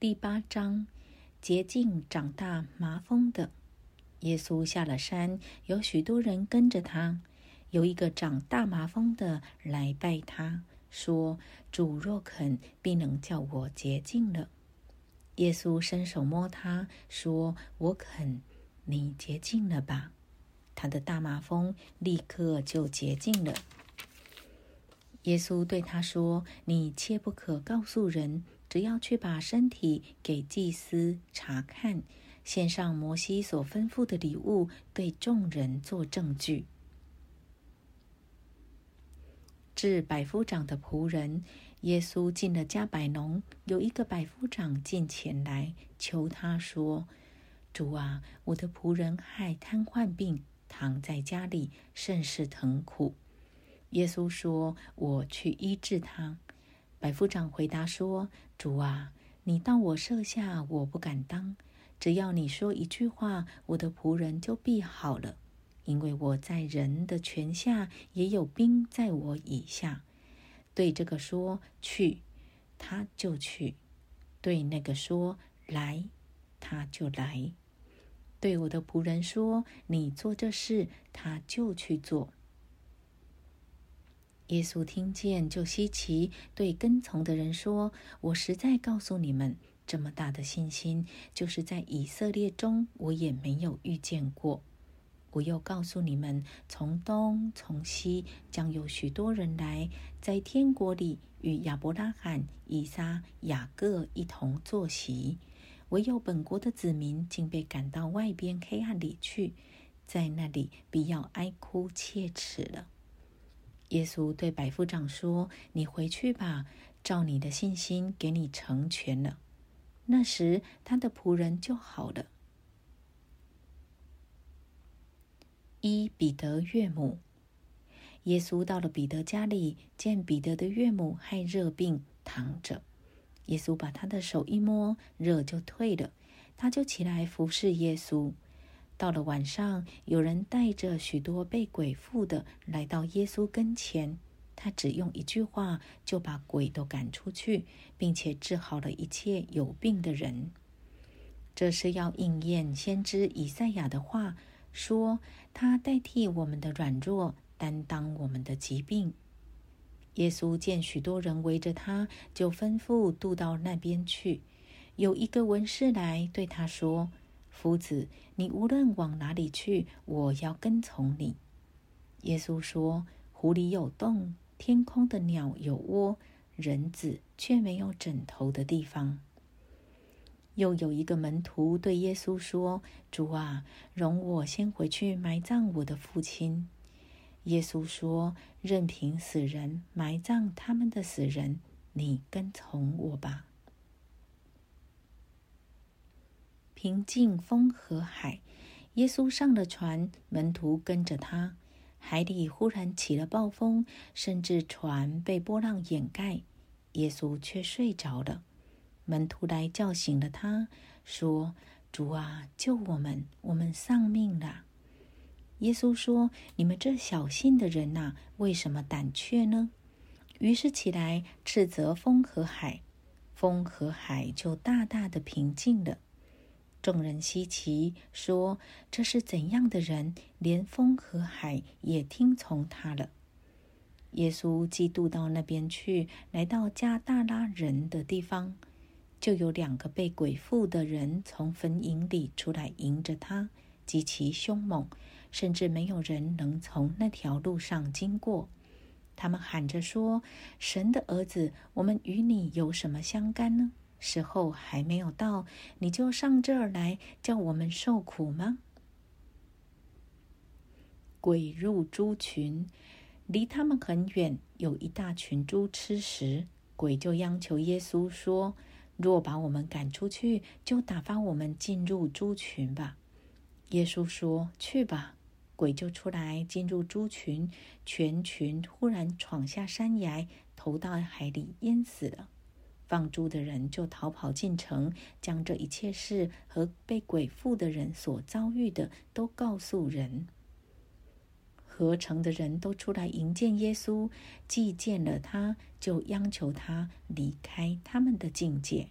第八章，洁净长大麻风的耶稣下了山，有许多人跟着他。有一个长大麻风的来拜他，说：“主若肯，必能叫我洁净了。”耶稣伸手摸他，说：“我肯，你洁净了吧。”他的大麻风立刻就洁净了。耶稣对他说：“你切不可告诉人。”只要去把身体给祭司查看，献上摩西所吩咐的礼物，对众人做证据。至百夫长的仆人，耶稣进了加百农，有一个百夫长进前来求他说：“主啊，我的仆人害瘫痪病，躺在家里，甚是疼苦。”耶稣说：“我去医治他。”百夫长回答说：“主啊，你到我舍下，我不敢当。只要你说一句话，我的仆人就必好了。因为我在人的权下，也有兵在我以下。对这个说去，他就去；对那个说来，他就来；对我的仆人说你做这事，他就去做。”耶稣听见就稀奇，对跟从的人说：“我实在告诉你们，这么大的信心，就是在以色列中我也没有遇见过。我又告诉你们，从东从西将有许多人来，在天国里与亚伯拉罕、以撒、雅各一同坐席；唯有本国的子民竟被赶到外边黑暗里去，在那里必要哀哭切齿了。”耶稣对百夫长说：“你回去吧，照你的信心给你成全了。”那时他的仆人就好了。一彼得岳母，耶稣到了彼得家里，见彼得的岳母害热病躺着，耶稣把他的手一摸，热就退了，他就起来服侍耶稣。到了晚上，有人带着许多被鬼附的来到耶稣跟前，他只用一句话就把鬼都赶出去，并且治好了一切有病的人。这是要应验先知以赛亚的话，说他代替我们的软弱，担当我们的疾病。耶稣见许多人围着他，就吩咐渡到那边去。有一个文士来对他说。夫子，你无论往哪里去，我要跟从你。耶稣说：“湖里有洞，天空的鸟有窝，人子却没有枕头的地方。”又有一个门徒对耶稣说：“主啊，容我先回去埋葬我的父亲。”耶稣说：“任凭死人埋葬他们的死人，你跟从我吧。”平静风和海，耶稣上了船，门徒跟着他。海里忽然起了暴风，甚至船被波浪掩盖，耶稣却睡着了。门徒来叫醒了他，说：“主啊，救我们，我们丧命了。”耶稣说：“你们这小信的人呐，为什么胆怯呢？”于是起来斥责风和海，风和海就大大的平静了。众人稀奇，说：“这是怎样的人？连风和海也听从他了。”耶稣既渡到那边去，来到加大拉人的地方，就有两个被鬼附的人从坟茔里出来迎着他，极其凶猛，甚至没有人能从那条路上经过。他们喊着说：“神的儿子，我们与你有什么相干呢？”时候还没有到，你就上这儿来叫我们受苦吗？鬼入猪群，离他们很远，有一大群猪吃食，鬼就央求耶稣说：“若把我们赶出去，就打发我们进入猪群吧。”耶稣说：“去吧。”鬼就出来进入猪群，全群忽然闯下山崖，投到海里，淹死了。放猪的人就逃跑进城，将这一切事和被鬼附的人所遭遇的都告诉人。合城的人都出来迎接耶稣，既见了他，就央求他离开他们的境界。